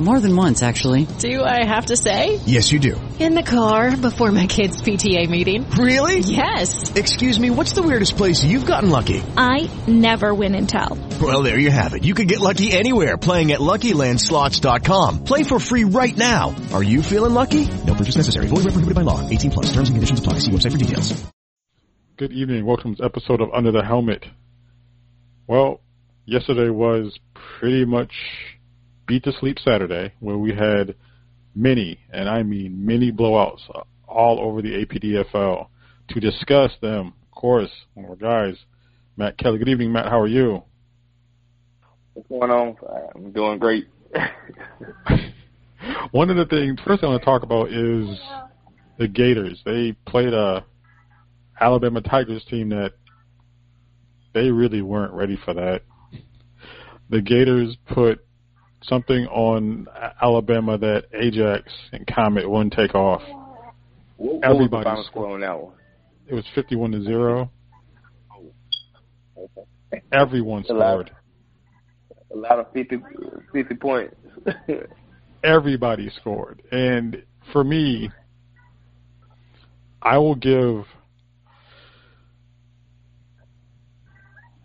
More than once, actually. Do I have to say? Yes, you do. In the car before my kids' PTA meeting. Really? Yes. Excuse me, what's the weirdest place you've gotten lucky? I never win and tell. Well, there you have it. You can get lucky anywhere playing at LuckyLandSlots.com. Play for free right now. Are you feeling lucky? No purchase necessary. Void where prohibited by law. 18 plus. Terms and conditions apply. See website for details. Good evening. Welcome to episode of Under the Helmet. Well, yesterday was pretty much beat to sleep Saturday, where we had many, and I mean many blowouts all over the APDFL. To discuss them, of course, one of our guys, Matt Kelly. Good evening, Matt. How are you? What's going on? I'm doing great. one of the things, first thing I want to talk about is the Gators. They played a Alabama Tigers team that they really weren't ready for that. The Gators put something on Alabama that Ajax and Comet wouldn't take off. What, what Everybody was the final score on that one? It was fifty-one to zero. Oh, okay. Everyone scored. A lot, of 50, 50 points. Everybody scored, and for me, I will give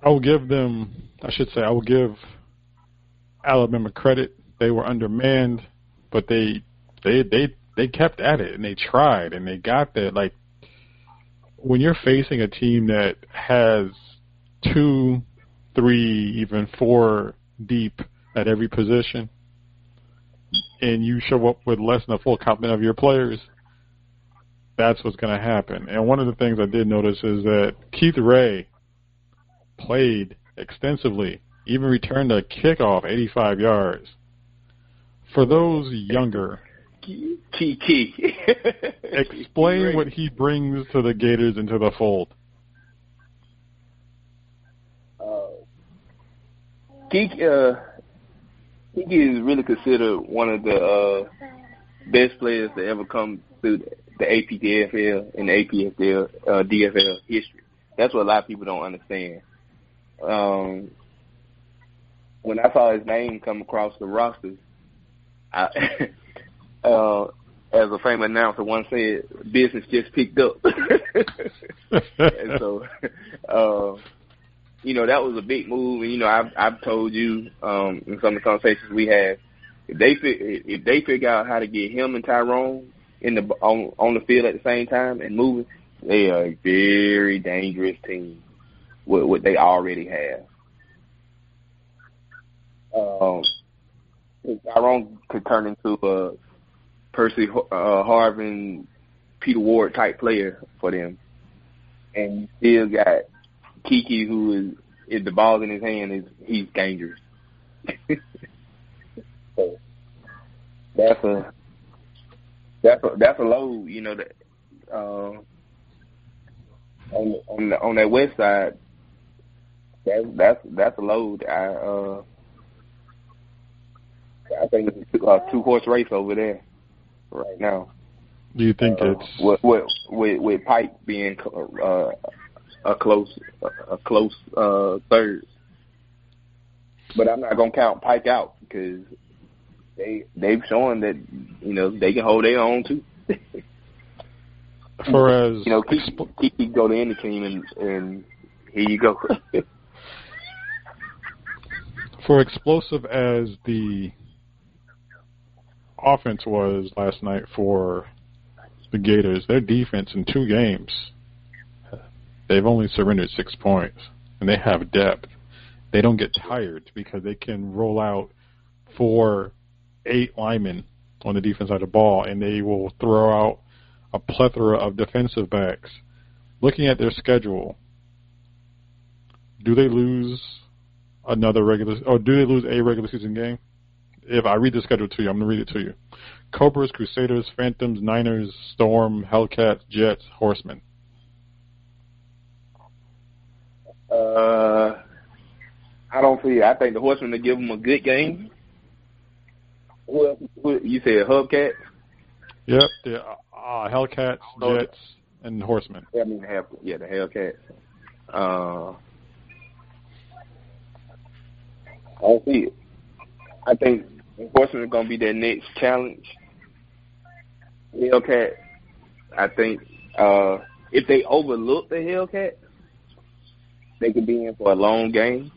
I will give them, I should say, I will give Alabama credit. They were undermanned, but they they they they kept at it and they tried and they got there. Like when you're facing a team that has two, three, even four deep at every position, and you show up with less than a full complement of your players, that's what's going to happen. And one of the things I did notice is that Keith Ray played extensively, even returned a kickoff 85 yards. For those younger, key key. explain what he brings to the Gators into the fold. Uh, Kiki, uh, is really considered one of the uh, best players to ever come through the APDFL and the APFL uh, DFL history. That's what a lot of people don't understand um, when I saw his name come across the rosters, I, uh, as a famous announcer once said, business just picked up. and so, uh, you know, that was a big move. And, you know, I've, I've told you, um, in some of the conversations we had, if they, if they figure out how to get him and Tyrone in the, on, on the field at the same time and moving, they are a very dangerous team what, what they already have. Um, Tyrone could turn into a Percy uh, Harvin, Peter Ward type player for them, and you still got Kiki, who is if the ball's in his hand, is he's dangerous. so that's a that's a that's a load, you know. That uh, on on the, on that west side, that's that's that's a load. I uh, I think it's a uh, two horse race over there right now. Do you think uh, it's with, with with with Pike being uh, a close a close uh, third? But I'm not gonna count Pike out because they they've shown that you know they can hold their own too. for as you know, keep go to any team and and here you go. for explosive as the offense was last night for the Gators, their defense in two games, they've only surrendered six points, and they have depth. They don't get tired because they can roll out four, eight linemen on the defense side of the ball, and they will throw out a plethora of defensive backs. Looking at their schedule, do they lose another regular, or do they lose a regular season game? If I read the schedule to you, I'm going to read it to you. Cobras, Crusaders, Phantoms, Niners, Storm, Hellcats, Jets, Horsemen. Uh, I don't see. I think the Horsemen will give them a good game. Who, you said Hubcats? Yep, the uh, Hellcats, Oh, Jets, and Horsemen. I mean, have yeah, the Hellcats. Uh, I don't see it. I think Horsemen are going to be their next challenge. Hellcat, I think uh, if they overlook the Hellcat, they could be in for a long game.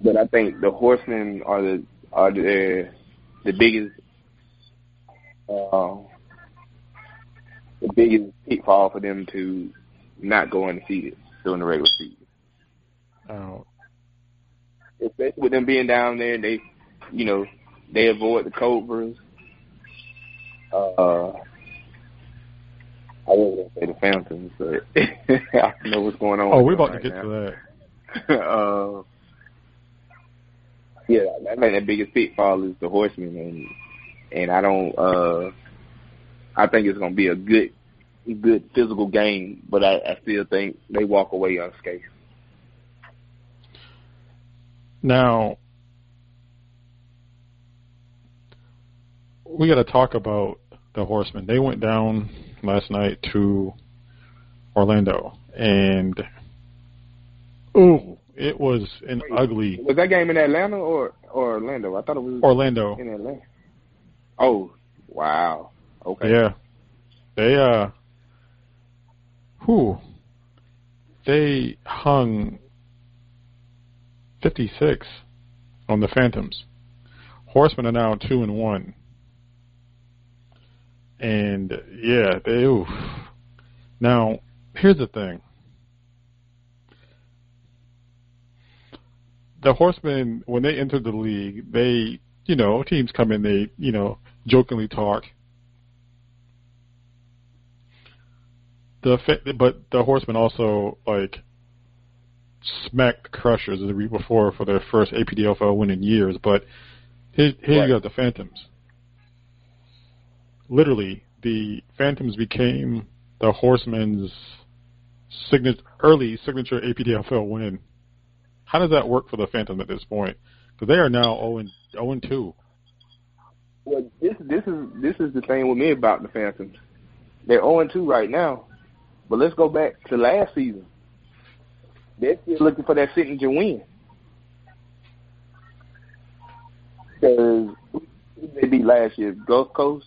But I think the Horsemen are the are the the biggest uh, the biggest pitfall for them to not go undefeated during the regular season. Oh, Especially with them being down there, they, you know, they avoid the Cobras. Uh, I wasn't gonna say the Phantoms, but I know what's going on. oh, we're about to get now. to that. uh, yeah, I think the biggest pitfall is the horsemen, and and I don't. uh I think it's gonna be a good, good physical game, but I, I still think they walk away unscathed. Now, we got to talk about the Horsemen. They went down last night to Orlando, and ooh, it was an ugly Was that game in Atlanta or or Orlando? I thought it was Orlando. in Atlanta. Oh, wow. Okay. Yeah, they uh, who they hung fifty six on the Phantoms. Horsemen are now two and one, and yeah, they. Oof. Now, here's the thing. The Horsemen, when they entered the league, they, you know, teams come in, they, you know, jokingly talk. The fa- but the Horsemen also like smacked the Crushers the week before for their first APDFL win in years. But here, here Right. you got the Phantoms. Literally, the Phantoms became the Horsemen's signature early signature APDFL win. How does that work for the Phantoms at this point? Because they are now 0 and 2. Well, this this is this is the thing with me about the Phantoms. They're 0 2 right now, but let's go back to last season. They're still looking for that signature win. Because they beat last year Gulf Coast,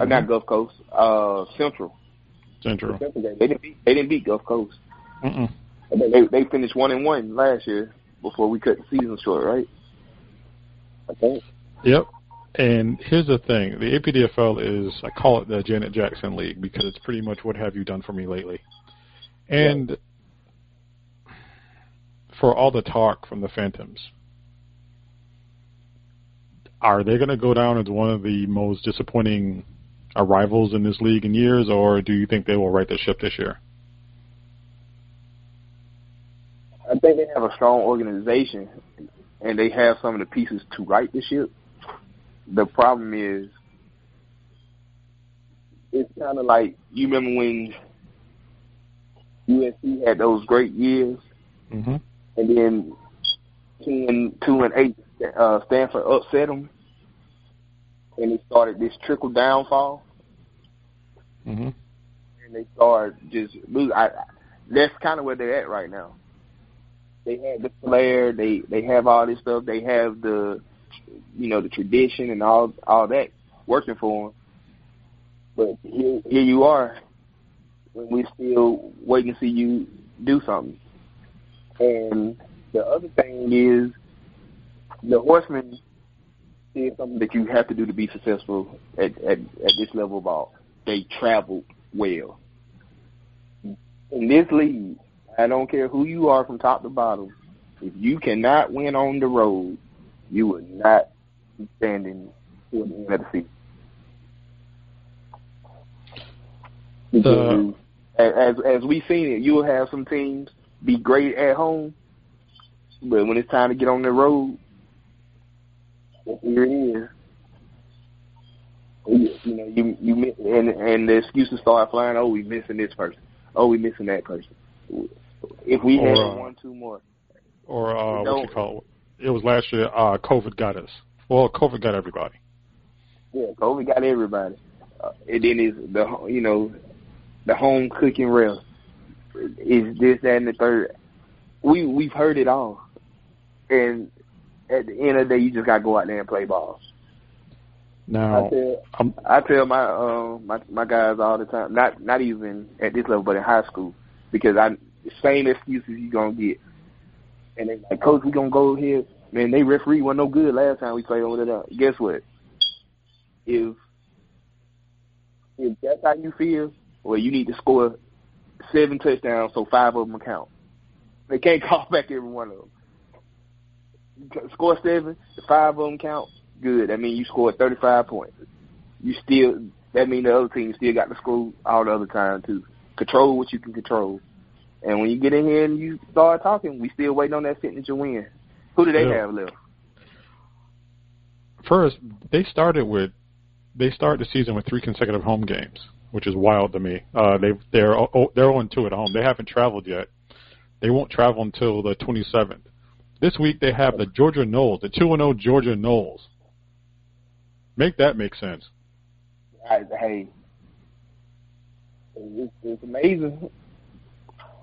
uh, not Gulf Coast, uh, Central. Central. They didn't beat they didn't beat Gulf Coast. Mm-mm. And They they finished one and one last year before we cut the season short, right? I think. Yep. And here's the thing: the APDFL is I call it the Janet Jackson League because it's pretty much what have you done for me lately. And for all the talk from the Phantoms, are they going to go down as one of the most disappointing arrivals in this league in years, or do you think they will right the ship this year? I think they have a strong organization, and they have some of the pieces to right the ship. The problem is it's kind of like you remember when USC had those great years, hmm and then two and eight, uh, Stanford upset them, and it started this trickle downfall, hmm and they started just lose. I, that's kind of where they're at right now. They have the flair, they they have all this stuff, they have the, you know, the tradition and all all that working for them. But here, here you are, when we're still waiting to see you do something. And the other thing is, the horsemen is something that you have to do to be successful at at, at this level of ball. They travel well. In this league, I don't care who you are from top to bottom. If you cannot win on the road, you will not be standing toward the end of the season. As as we've seen it, you'll have some teams be great at home, but when it's time to get on the road, here it is. You, you know, you you miss, and and the excuses start flying. Oh, we missing this person. Oh, we missing that person. If we had uh, one, two more, Or uh, what you call it? It was last year. Uh, COVID got us. Well, COVID got everybody. yeah, COVID got everybody. Uh, and then is the you know the home cooking rail is this that and the third. We we've heard it all, and at the end of the day, you just gotta go out there and play ball. Now, I tell I'm, I tell my uh, my my guys all the time, not not even at this level, but in high school, because I the same excuses you gonna get, and they like, coach, we gonna go here. Man, they referee wasn't no good last time we played over there. Guess what? If if that's how you feel, well, you need to score seven touchdowns so five of them count. They can't call back every one of them. Score seven, the five of them count. Good. That means you scored 35 points. You still, that means the other team still got to score all the other time too. Control what you can control. And when you get in here and you start talking, we still waiting on that signature win. Who do they Yeah. have left? first they started with they started the season with three consecutive home games, which is wild to me. Uh, they they're oh, they're on two at home. They haven't traveled yet. They won't travel until the 27th. This week they have the Georgia Knowles, the two and zero Georgia Knowles. Make that make sense. I, hey, it's, it's amazing.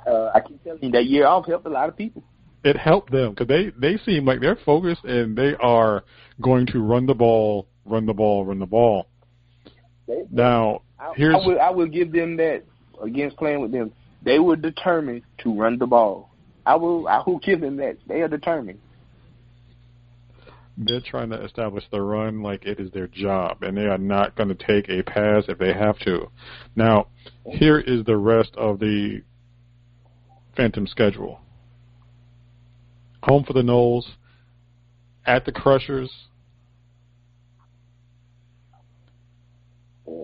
Uh, I keep telling you that year off helped a lot of people. It helped them because they they seem like they're focused and they are going to run the ball, run the ball, run the ball. They, Now I, here's I will I will give them that against playing with them. They were determined to run the ball. I will I will give them that. They are determined. they're trying to establish the run like it is their job, and they are not going to take a pass if they have to. Now, here is the rest of the Phantom schedule. Home for the Knowles, at the Crushers,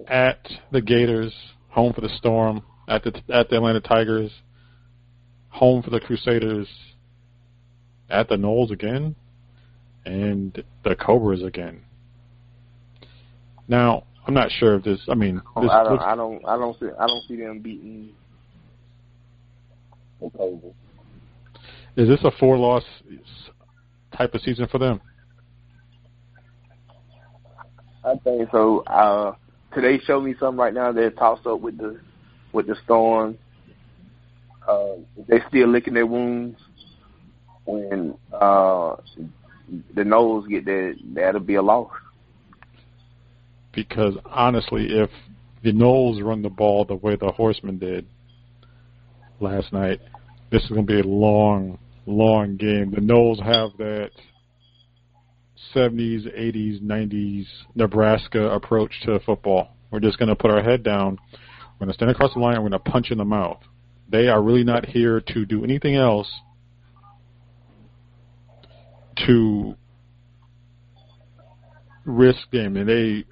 at the Gators, home for the Storm, at the at the Atlanta Tigers, home for the Crusaders, at the Knolls again, and the Cobras again. Now, I'm not sure if this. I mean, Oh, this I don't looks, I don't I don't see I don't see them beating the Cobras. is this a four loss type of season for them? I think so. Uh, today showed me something right now. They're tossed up with the with the storm. Uh, they're still licking their wounds. When uh, the nose get there, that'll be a loss. Because honestly, if the Knowles run the ball the way the Horsemen did last night, this is going to be a long, long game. The Knowles have that 70s, 80s, 90s Nebraska approach to football. We're just going to put our head down. We're going to stand across the line. We're going to punch in the mouth. They are really not here to do anything else to risk game. And they,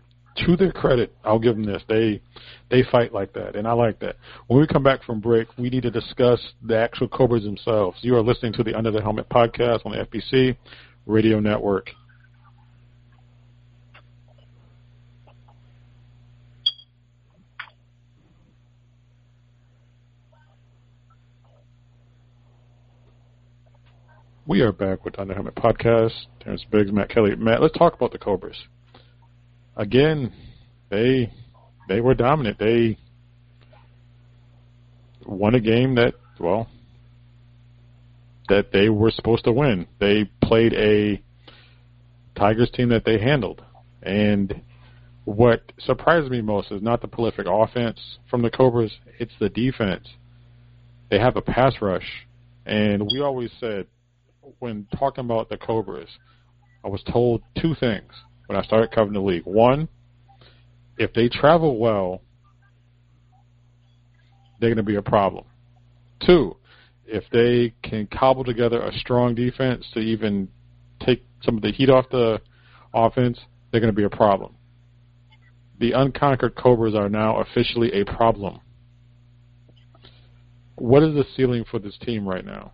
to their credit, I'll give them this. They they fight like that, and I like that. When we come back from break, we need to discuss the actual Cobras themselves. You are listening to the Under the Helmet podcast on the FBC Radio Network. We are back with Under Helmet Podcast. Terrence Biggs, Matt Kelly. Matt, let's talk about the Cobras. Again, they they were dominant. They won a game that well that they were supposed to win. They played a Tigers team that they handled. And what surprised me most is not the prolific offense from the Cobras, it's the defense. They have a pass rush. And we always said when talking about the Cobras, I was told two things when I started covering the league. One, if they travel well, they're going to be a problem. Two, if they can cobble together a strong defense to even take some of the heat off the offense, they're going to be a problem. The unconquered Cobras are now officially a problem. What is the ceiling for this team right now?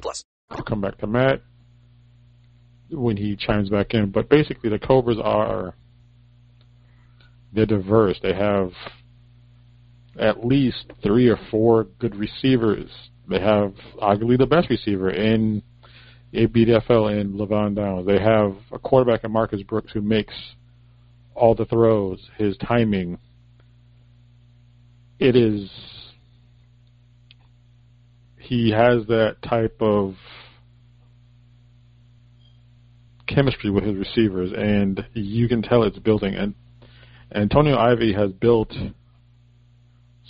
plus. I'll come back to Matt when he chimes back in. But basically, the Cobras are they're diverse. They have at least three or four good receivers. They have arguably the best receiver in APDFL in Levon Downs. They have a quarterback in Marcus Brooks who makes all the throws. His timing. It is. He has that type of chemistry with his receivers, and you can tell it's building. And Antonio Ivy has built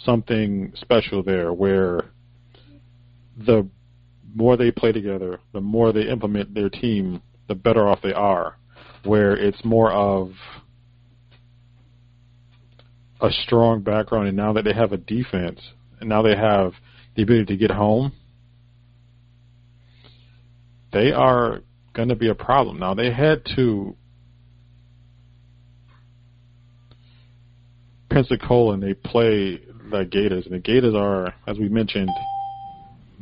something special there where the more they play together, the more they implement their team, the better off they are. Where it's more of a strong background, and now that they have a defense, and now they have the ability to get home, they are going to be a problem. Now they had to Pensacola and they play the Gators, and the Gators are, as we mentioned,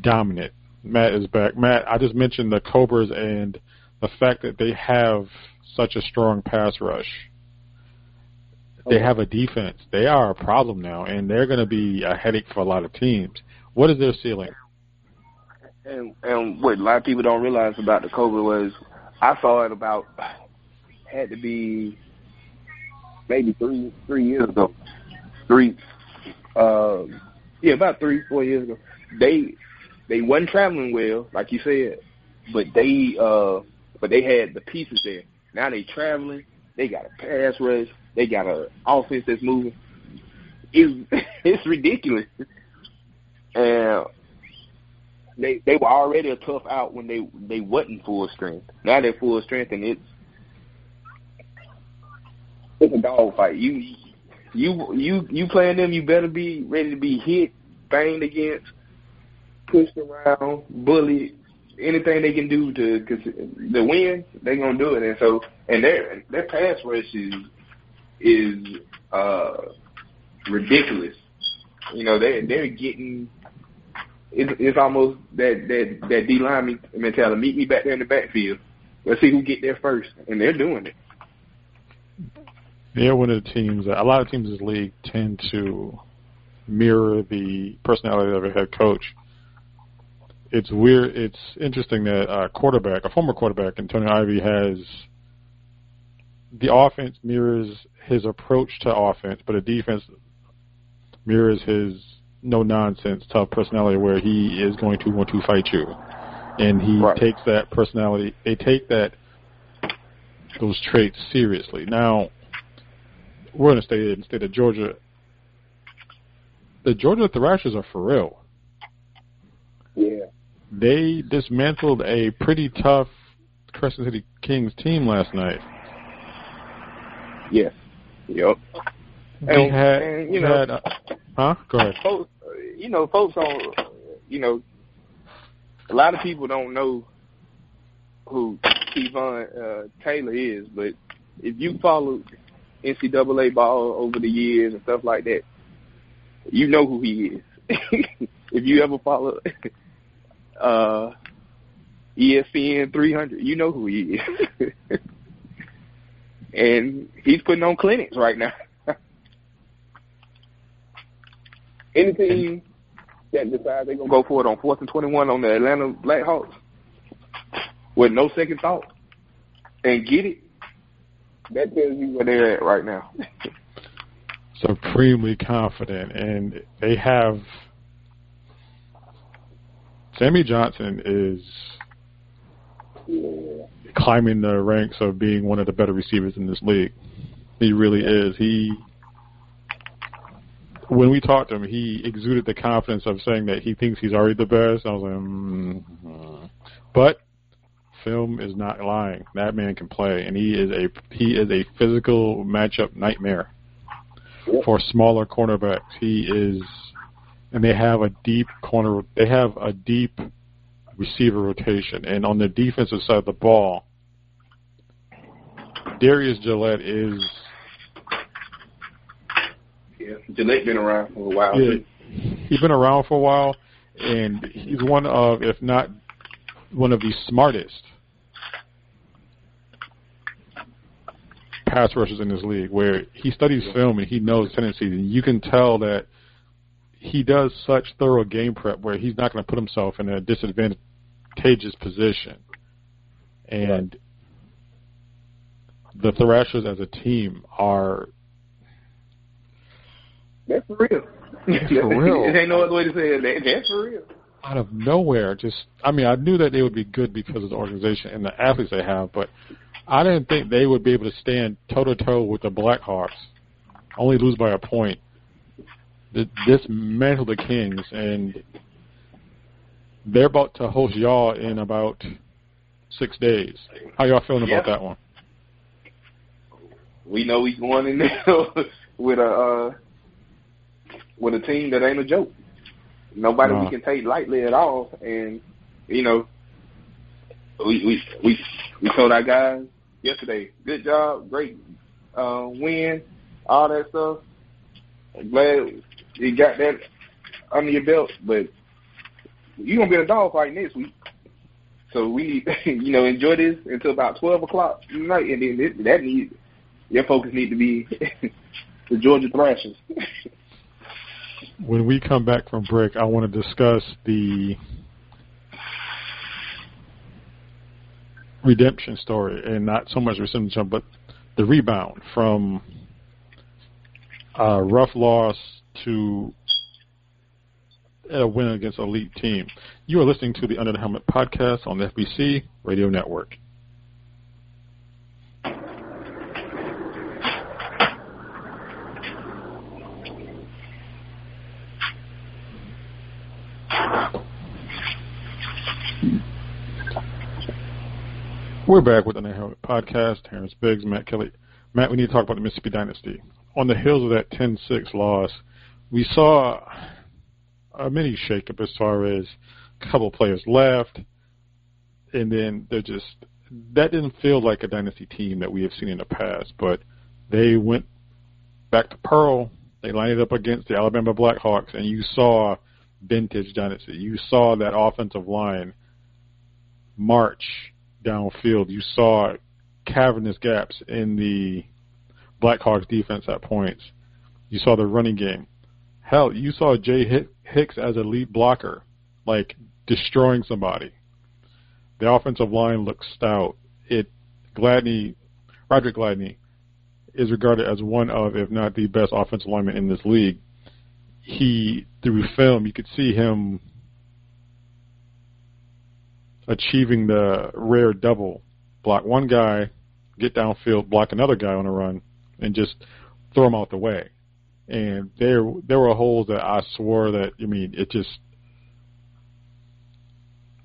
dominant. Matt is back. Matt, I just mentioned the Cobras and the fact that they have such a strong pass rush. They oh. have a defense. They are a problem now, and they're going to be a headache for a lot of teams. What is their ceiling? And and what a lot of people don't realize about the Cobra was, I saw it about had to be maybe three three years ago, three, uh, yeah, about three four years ago. They they wasn't traveling well, like you said, but they uh, but they had the pieces there. Now they traveling. They got a pass rush. They got a offense that's moving. It's it's ridiculous. And they they were already a tough out when they they wasn't full strength. Now they're full strength, and it's it's a dog fight. You you you you playing them, you better be ready to be hit, banged against, pushed around, bullied, anything they can do to cause the win, they're gonna do it. And so and their their pass rush is is uh ridiculous. You know, they they're getting it's, it's almost that that that D line mentality. Meet me back there in the backfield. Let's see who get there first, and they're doing it. They're one of the teams. A lot of teams in this league tend to mirror the personality of a head coach. It's weird. It's interesting that a quarterback, a former quarterback, Antonio Ivy, has the offense mirrors his approach to offense, but a defense mirrors his no nonsense tough personality where he is going to want to fight you. And he right. takes that personality they take that those traits seriously. Now we're in a state in the state of Georgia. The Georgia Thrashers are for real. Yeah. They dismantled a pretty tough Crescent City Kings team last night. Yes. Yep. And, had, and, you know, had, uh, huh? Go ahead. folks, you know, folks on, you know, a lot of people don't know who Kevon uh, Taylor is, but if you follow NCAA ball over the years and stuff like that, you know who he is. if you ever follow uh, ESPN 300, you know who he is. and he's putting on clinics right now. Any team that decides they're gonna go for it on fourth and twenty one on the Atlanta Blackhawks with no second thought and get it, that tells you where they're at right now. supremely confident, and they have Sammy Johnson is climbing the ranks of being one of the better receivers in this league. He really is. He when we talked to him, he exuded the confidence of saying that he thinks he's already the best. I was like, mm but film is not lying. That man can play, and he is a he is a physical matchup nightmare for smaller cornerbacks. He is, and they have a deep corner. They have a deep receiver rotation, and on the defensive side of the ball, Darius Gillette is. Yeah, Gillette been around for a while. Yeah, he's been around for a while, and he's one of, if not one of the smartest pass rushers in this league, where he studies film and he knows tendencies, and you can tell that he does such thorough game prep where he's not going to put himself in a disadvantageous position. And the Thrashers as a team are That's for real. That's for real. it ain't no other way to say it. That- That's for real. out of nowhere just I mean, I knew that they would be good because of the organization and the athletes they have, but I didn't think they would be able to stand toe to toe with the Blackhawks. Only lose by a point. Dismantle the Kings and they're about to host y'all in about six days. How y'all feeling about that one? We know he's going in there with a uh, with a team that ain't a joke. Nobody we can take lightly at all. And you know, we we we we told our guys yesterday, good job, great uh, win, all that stuff. I'm glad you got that under your belt, but you're gonna be in a dog fight next week. So we, you know, enjoy this until about twelve o'clock tonight, and then that need your focus need to be the Georgia Thrashers. When we come back from break, I want to discuss the redemption story, and not so much redemption, but the rebound from a rough loss to a win against elite team. You are listening to the Under the Helmet podcast on the FBC Radio Network. We're back with the Helmet podcast. Terrence Biggs, Matt Kelly. Matt, we need to talk about the Mississippi Dynasty. On the heels of that 10-6 loss, we saw a mini shakeup as far as a couple players left, and then they're just that didn't feel like a dynasty team that we have seen in the past. But they went back to Pearl They lined up against the Alabama Blackhawks, and you saw vintage dynasty. You saw that offensive line march downfield. You saw cavernous gaps in the Blackhawks defense at points. You saw the running game. Hell, you saw Jay Hicks as a lead blocker, like destroying somebody. The offensive line looks stout. It Gladney, Roderick Gladney, is regarded as one of, if not the best offensive lineman in this league. He, through film, you could see him achieving the rare double block one guy, get downfield, block another guy on a run, and just throw him out the way. And there, there were holes that I swore that I mean it just.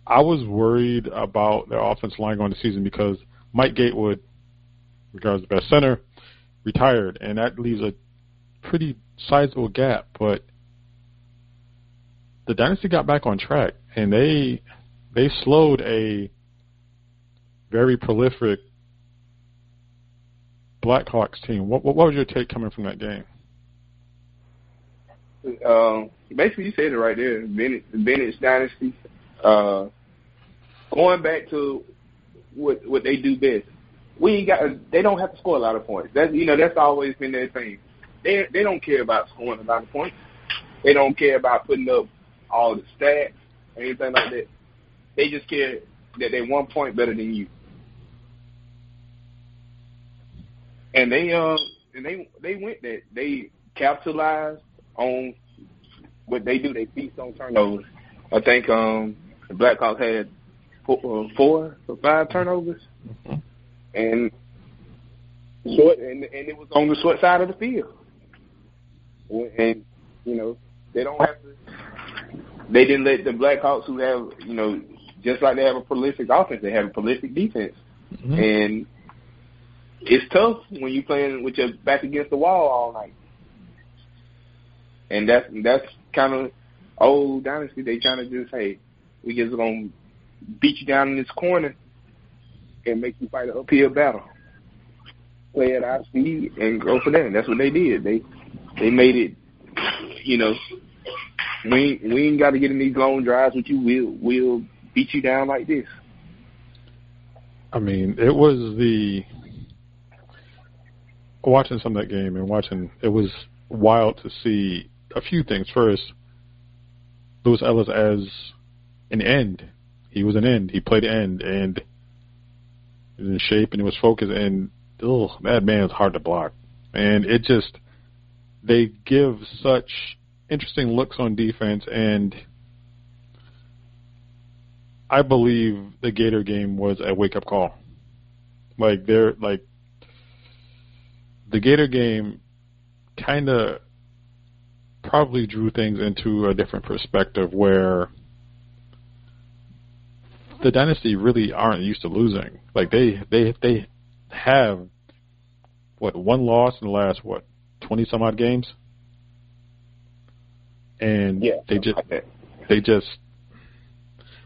I was worried about their offense line going the season because Mike Gatewood, regards the best center, retired, and that leaves a pretty sizable gap. But the dynasty got back on track, and they they slowed a very prolific Blackhawks team. What, what was your take coming from that game? Um, basically, you said it right there. Bennett, the Bennett dynasty. Uh, going back to what what they do best. We got. They don't have to score a lot of points. That's you know that's always been their thing. They they don't care about scoring a lot of points. They don't care about putting up all the stats or anything like that. They just care that they're one point better than you. And they uh and they they went that they capitalized on what they do. They feast on turnovers. I think um the Blackhawks had four, uh, four or five turnovers, mm-hmm. and short and and it was on the short side of the field. And you know they don't have to. They didn't let the Blackhawks, who have you know just like they have a prolific offense, they have a prolific defense, mm-hmm. and it's tough when you playing with your back against the wall all night. And that's that's kind of old dynasty. They kind of just hey, we just gonna beat you down in this corner and make you fight an uphill battle. Play at our speed and go for that. And that's what they did. They they made it. You know, we we ain't got to get in these long drives with you. We'll we'll beat you down like this. I mean, it was the watching some of that game and watching it was wild to see a few things. First, Lewis Ellis as an end. He was an end. He played end and he was in shape and he was focused and oh, that man is hard to block. And it just they give such interesting looks on defense and I believe the Gator game was a wake up call. Like they're like the Gator game kind of probably drew things into a different perspective where the dynasty really aren't used to losing. Like they they they have what one loss in the last what twenty some odd games, and yeah, they just they just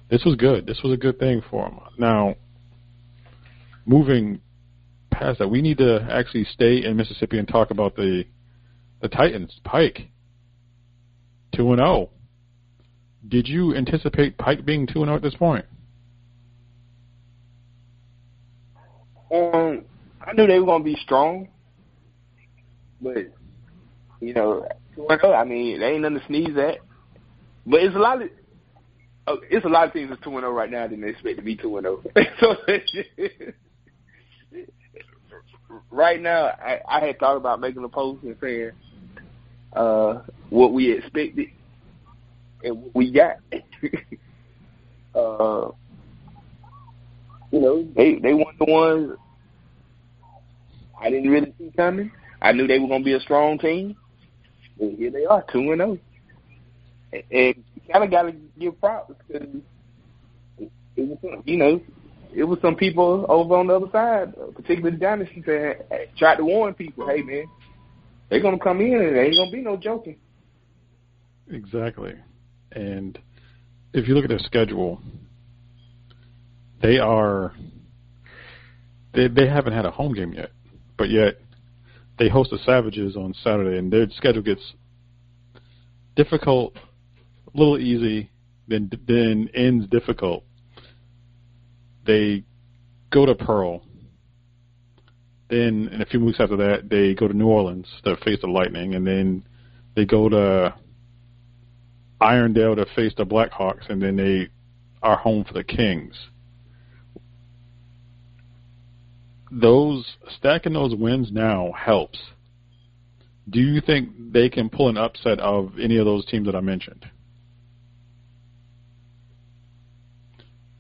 this was good. This was a good thing for them. Now, moving past that, we need to actually stay in Mississippi and talk about the the Titans. Pike, two and zero. Oh. Did you anticipate Pike being two and zero oh at this point? Um, I knew they were going to be strong, but you know, two and zero. I mean, they ain't nothing to sneeze at. But it's a lot of oh, it's a lot of teams that's two and zero right now than they expect to be two and zero. so right now, I, I had thought about making a post and saying uh, what we expected and what we got. uh, you know, they they weren't the ones I didn't really see coming. I knew they were going to be a strong team, and here they are, two and zero. And you kind of got to give props because you know, it was some people over on the other side, particularly the dynasty, that tried to warn people, hey man, they're gonna come in and there ain't gonna be no joking. Exactly, and if you look at their schedule, they are they they haven't had a home game yet, but yet they host the Savages on Saturday, and their schedule gets difficult, little easy, then then ends difficult. They go to Pearl. Then, in a few weeks after that, they go to New Orleans to face the Lightning, and then they go to Irondale to face the Blackhawks, and then they are home for the Kings. Those stacking those wins now helps. Do you think they can pull an upset of any of those teams that I mentioned?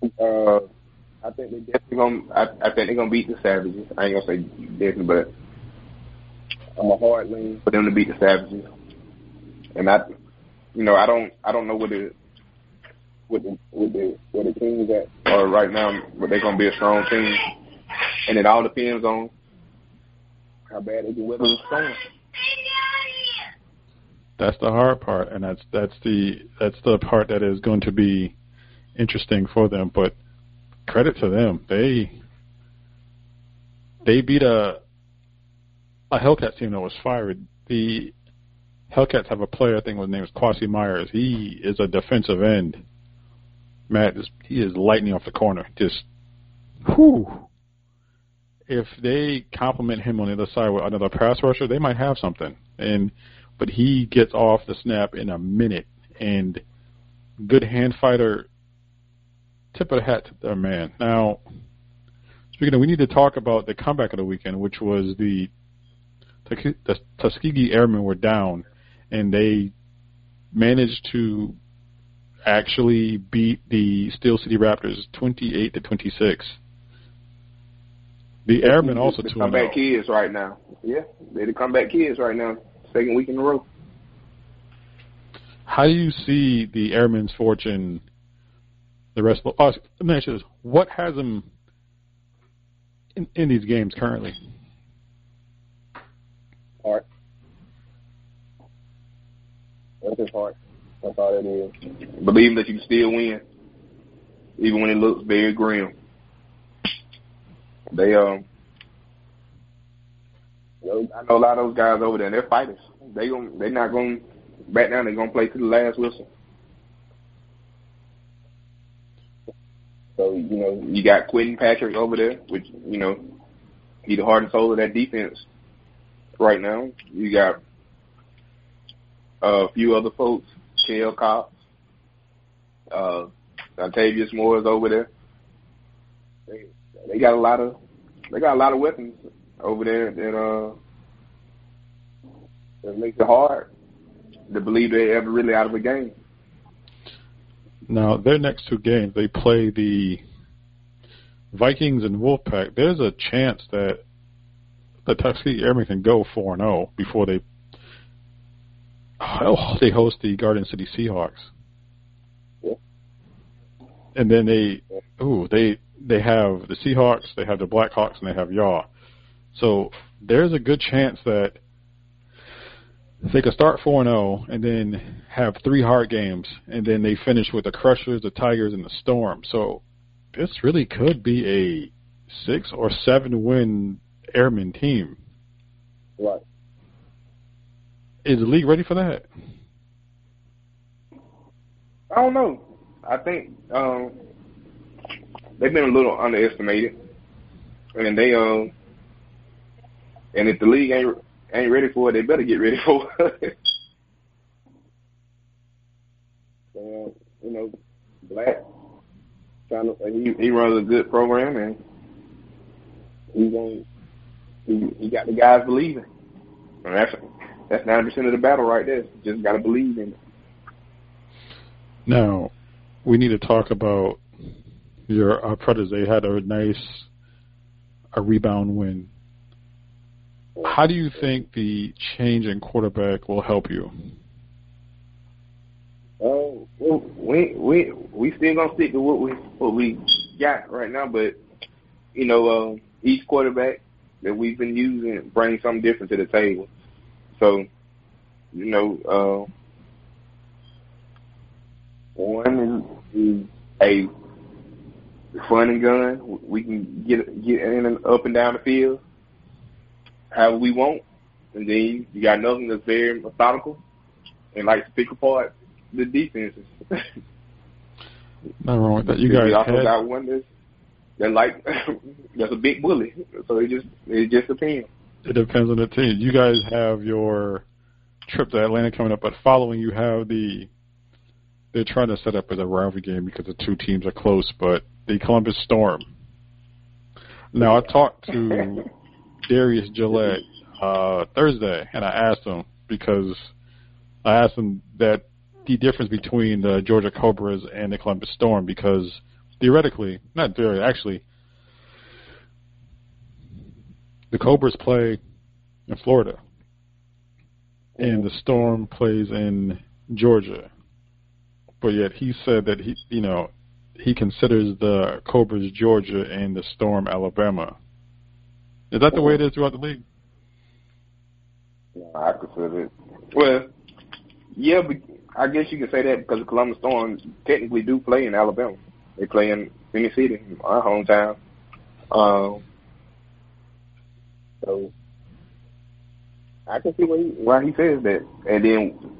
Uh, I think they definitely gonna. I, I think they're gonna beat the Savages. I ain't gonna say definitely, but I'm a hard lean for them to beat the Savages. And I, you know, I don't, I don't know what the, what the, what the, what the Kings at or right now, but they're gonna be a strong team, and it all depends on how bad they can weather the storm. That's the hard part, and that's that's the that's the part that is going to be interesting for them. But credit to them, they they beat a a Hellcat team that was fired. The Hellcats have a player, I think his name is Quasi Myers. He is a defensive end. Matt, he is lightning off the corner. Just, whew. If they compliment him on the other side with another pass rusher, they might have something. And but he gets off the snap in a minute. And good hand fighter, tip of the hat to their man. Now, speaking of, we need to talk about the comeback of the weekend, which was the the Tuskegee Airmen were down, and they managed to actually beat the Steel City Raptors 28 to 26. The Airmen also the comeback oh. kids right now. Yeah, they're the comeback kids right now. Second week in a row. How do you see the Airmen's fortune? The rest of oh, let me ask you this: What has them in, in these games currently? Heart. That's his heart. That's all it is. Believing that you can still win, even when it looks very grim. They um, I know a lot of those guys over there. They're fighters. They gon' they're not gonna back down. They're gonna play to the last whistle. So you know you got Quentin Patrick over there, which you know he the heart and soul of that defense right now. You got a few other folks, Kale Cox, uh, Octavius Moore is over there. They they got a lot of they got a lot of weapons over there that uh that makes it hard to believe they're ever really out of a game. Now their next two games, they play the Vikings and Wolfpack. There's a chance that the Tuskegee Airmen can go four and zero before they oh, they host the Garden City Seahawks. Yeah. And then they ooh they they have the Seahawks, they have the Blackhawks, and they have Yaw. So there's a good chance that they could start four and zero, and then have three hard games, and then they finish with the Crushers, the Tigers, and the Storm. So this really could be a six or seven win Airman team. Right. Is the league ready for that? I don't know. I think um, they've been a little underestimated, and they um, and if the league ain't ain't ready for it, they better get ready for it. so, you know, Black trying to he he runs a good program and he's going he he got the guys believing. And that's that's ninety percent of the battle right there. Just gotta believe in it. Now, we need to talk about your uh, Predators. They had a nice a rebound win. How do you think the change in quarterback will help you? Oh, well, we we we still gonna stick to what we what we got right now, but you know, uh, each quarterback that we've been using brings something different to the table. So, you know, uh, one is, is a fun and gun. We can get get in and up and down the field however we want. and then you got nothing that's very methodical and likes to pick apart the defenses. Nothing wrong with that. You guys also had, got one that's that like that's a big bully. So it just it just depends. it depends on the team. You guys have your trip to Atlanta coming up, but following you have the they're trying to set up as a rivalry game because the two teams are close, but the Columbus Storm. Now I talked to Darius Gillette uh, Thursday, and I asked him because I asked him that the difference between the Georgia Cobras and the Columbus Storm because theoretically, not theoretically, actually, the Cobras play in Florida, and the Storm plays in Georgia. But yet he said that he, you know, he considers the Cobras Georgia and the Storm Alabama. Is that the way it is throughout the league? No, I consider it. Well, yeah, but I guess you can say that because the Columbus Storm technically do play in Alabama. They play in Phenix City, our hometown. Um, so I can see why he, why he says that. And then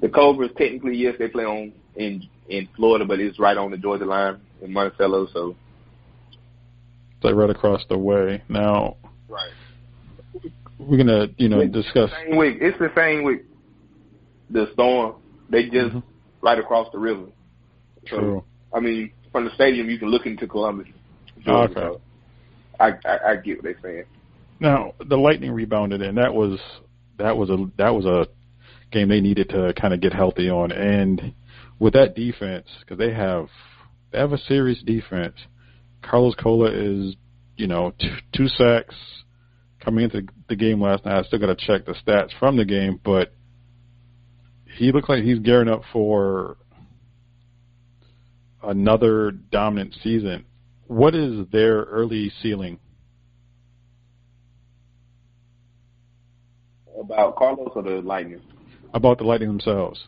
the Cobras technically, yes, they play on in in Florida, but it's right on the Georgia line in Monticello. So Like right across the way. Now right, we're gonna, you know, It's discuss. same with it's the same with the Storm. They just mm-hmm. right across the river. So True. I mean, from the stadium, you can look into Columbus. Okay. So I, I I get what they're saying. Now the Lightning rebounded, and that was that was a that was a game they needed to kind of get healthy on. And with that defense, because they have they have a serious defense. Carlos Cola is, you know, t- two sacks coming into the game last night. I still got to check the stats from the game, but he looks like he's gearing up for another dominant season. What is their early ceiling? About Carlos or the Lightning? About the Lightning themselves.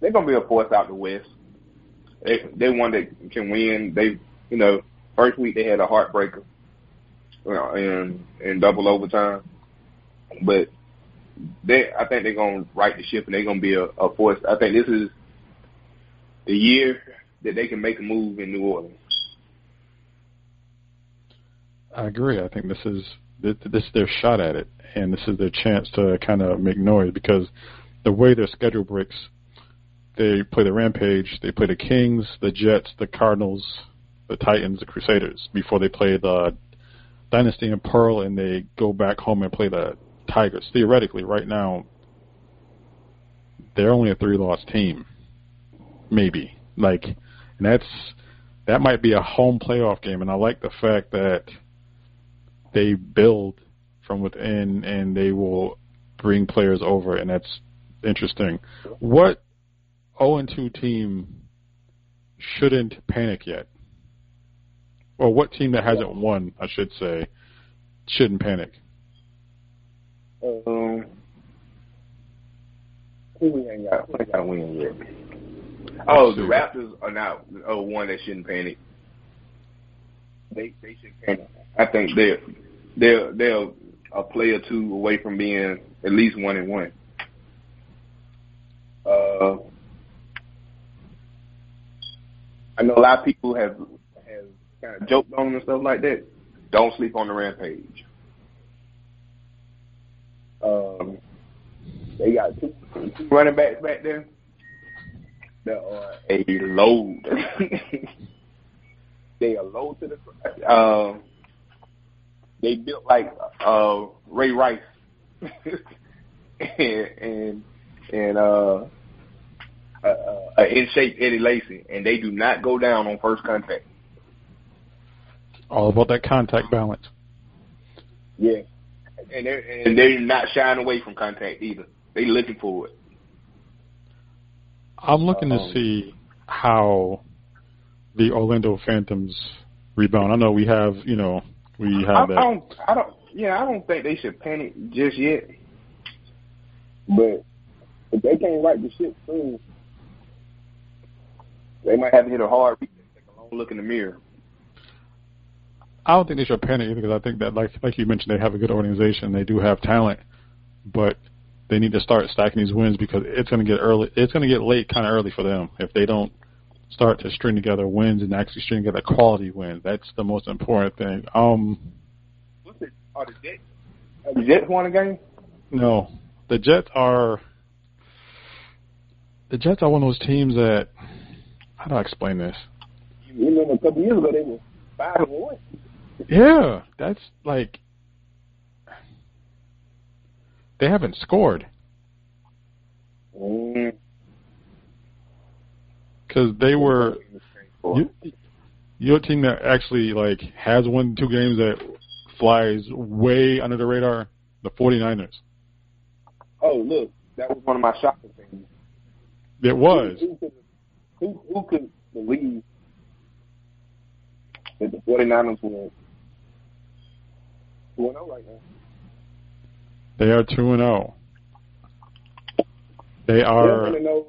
They're gonna be a force out the West. They they one that can win. They you know first week they had a heartbreaker, you know, in in double overtime, but they I think they're gonna right the ship and they're gonna be a, a force. I think this is the year that they can make a move in New Orleans. I agree. I think this is this is their shot at it, and this is their chance to kind of make noise because the way their schedule breaks, they play the Rampage, they play the Kings, the Jets, the Cardinals, the Titans, the Crusaders before they play the Dynasty and Pearl, and they go back home and play the Tigers. Theoretically, right now, they're only a three-loss team, maybe. Like, and that's that might be a home playoff game, and I like the fact that they build from within and they will bring players over, and that's interesting. What 0 and 2 team shouldn't panic yet? Or what team that hasn't won, I should say, shouldn't panic? Um, who we ain't got? Who ain't got a win yet? Oh, the Raptors are not oh, one that shouldn't panic. They they should panic. I think they're they're they're a play or two away from being at least one and one. Uh, I know a lot of people have have kind of joked on and stuff like that. Don't sleep on the rampage. Um, they got two, two running backs back there that are a load. they are low to the. Um, they built like uh, Ray Rice and and, and uh, uh, uh, in shape Eddie Lacy, and they do not go down on first contact. All about that contact balance. Yeah, and they're and they're not shying away from contact either. They looking for it. I'm looking to Um, see how the Orlando Phantoms rebound. I know we have, you know, we I, have I that. don't. I don't. Yeah, I don't think they should panic just yet. But if they can't right the ship soon, they might have to hit a hard reset, take a long look in the mirror. I don't think they should panic either because I think that, like like you mentioned, they have a good organization. They do have talent, but they need to start stacking these wins because it's going to get early. It's going to get late kind of early for them if they don't start to string together wins and actually string together quality wins. That's the most important thing. Um, What's it? Are the Jets? Are the Jets won a game? no, the Jets are the Jets are one of those teams that how do I explain this? You remember a couple years ago they were five and one. Yeah, that's like they haven't scored Mm. because they were you, you're team that actually like has won two games that flies way under the radar. The 49ers. Oh, look, that was one of my shocking things. It was. Who, could, who, who could believe that the 49ers were 2 0 right now? They are two and zero. They are. Really know,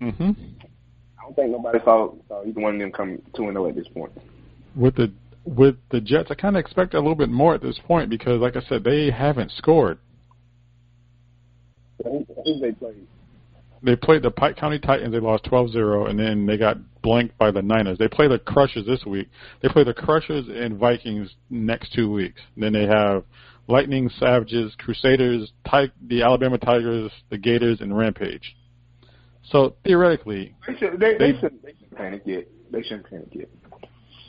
hmm I don't think nobody saw, saw either one of them come 2 0 at this point. With the with the Jets, I kind of expect a little bit more at this point because, like I said, they haven't scored. Who, who they played? They played the Pike County Titans. They lost 12-0, and then they got blanked by the Niners. They play the Crushers this week. They play the Crushers and Vikings next two weeks. Then they have Lightning, Savages, Crusaders, Ti- the Alabama Tigers, the Gators, and Rampage. So theoretically, They should. They, They- they, shouldn't. They shouldn't panic yet. They shouldn't panic yet.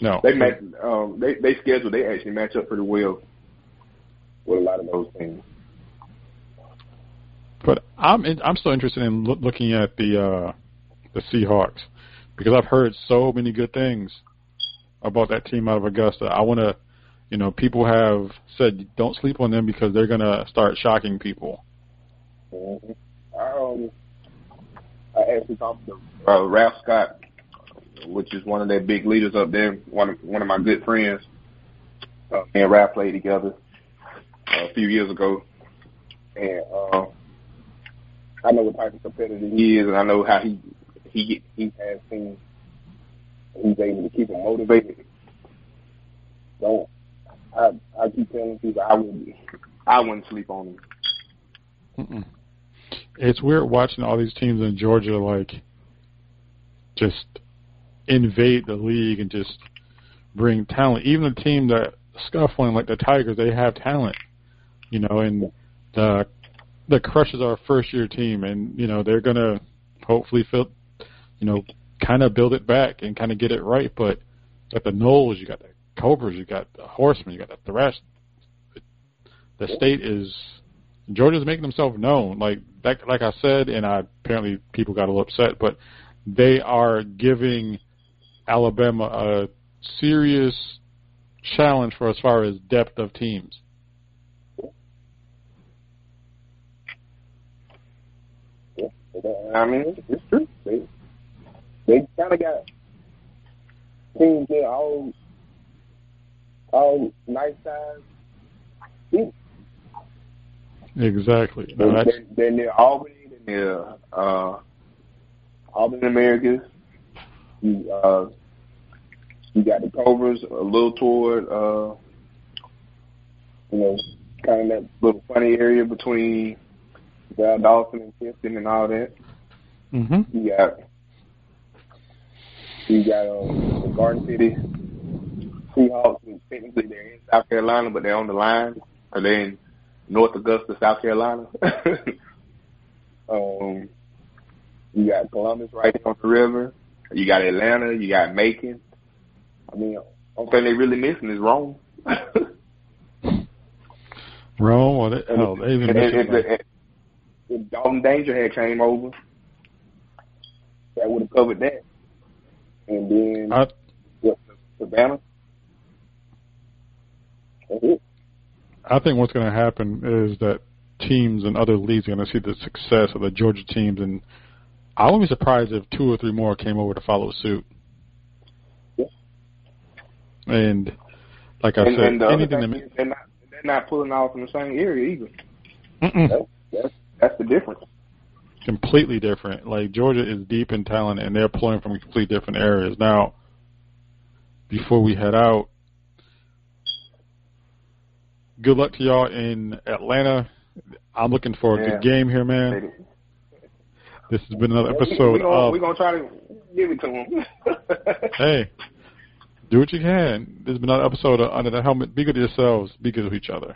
no. They match. Um. They they schedule. They actually match up pretty well with a lot of those teams. But I'm in, I'm still interested in loo- looking at the uh, the Seahawks because I've heard so many good things about that team out of Augusta. I want to, you know, people have said don't sleep on them because they're gonna start shocking people. Mm-hmm. Um, I actually talked to uh, Ralph Scott, which is one of their big leaders up there. One of one of my good friends. Uh, me and Ralph played together uh, a few years ago, and uh, I know what type of competitor he is, and I know how he he he has teams. He's able to keep them motivated. Don't I? I keep telling people I would I wouldn't sleep on him. Mm-mm. It's weird watching all these teams in Georgia like just invade the league and just bring talent. Even the team that scuffling like the Tigers, they have talent, you know, and the the Crushers are a first year team, and you know they're gonna hopefully fill, you know, kind of build it back and kind of get it right. But you the Knowles, you got the Cobras, you got the Horsemen, you got the Thrash. The state is Georgia's making themselves known. Like like like I said, and I apparently people got a little upset, but they are giving Alabama a serious challenge for as far as depth of teams. I mean, it's true. They they kind of got teams that all all nice size teams. Exactly. They're, No, that's, they're, they're near Albany, they're near uh, Albany Americus. You uh, you got the Cobras a little toward uh, you know, kind of that little funny area between Valdosta and Clifton and all that. hmm You got you got um, the Garden City Seahawks, and technically they're in South Carolina, but they're on the line. Or they're in North Augusta, South Carolina. um, you got Columbus right there on the river. You got Atlanta. You got Macon. I mean, only thing they really missing is Rome. Rome, or they, hell, they even And if, mentioned, if, like, if, Dalton Danger had came over, that would have covered that. And then I, what, Savannah. I think what's going to happen is that teams and other leagues are going to see the success of the Georgia teams, and I wouldn't be surprised if two or three more came over to follow suit. Yeah. And like I and, said, and the anything they're not they're not pulling off in the same area either. That's that's that's the difference. completely different. Like Georgia is deep in talent, and they're pulling from completely different areas. Now, before we head out, good luck to y'all in Atlanta. I'm looking for a Yeah. good game here, man. This has been another episode We're gonna, of we gonna try to give it to them. Hey, do what you can. This has been another episode of Under the Helmet. Be good to yourselves. Be good to each other.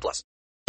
plus.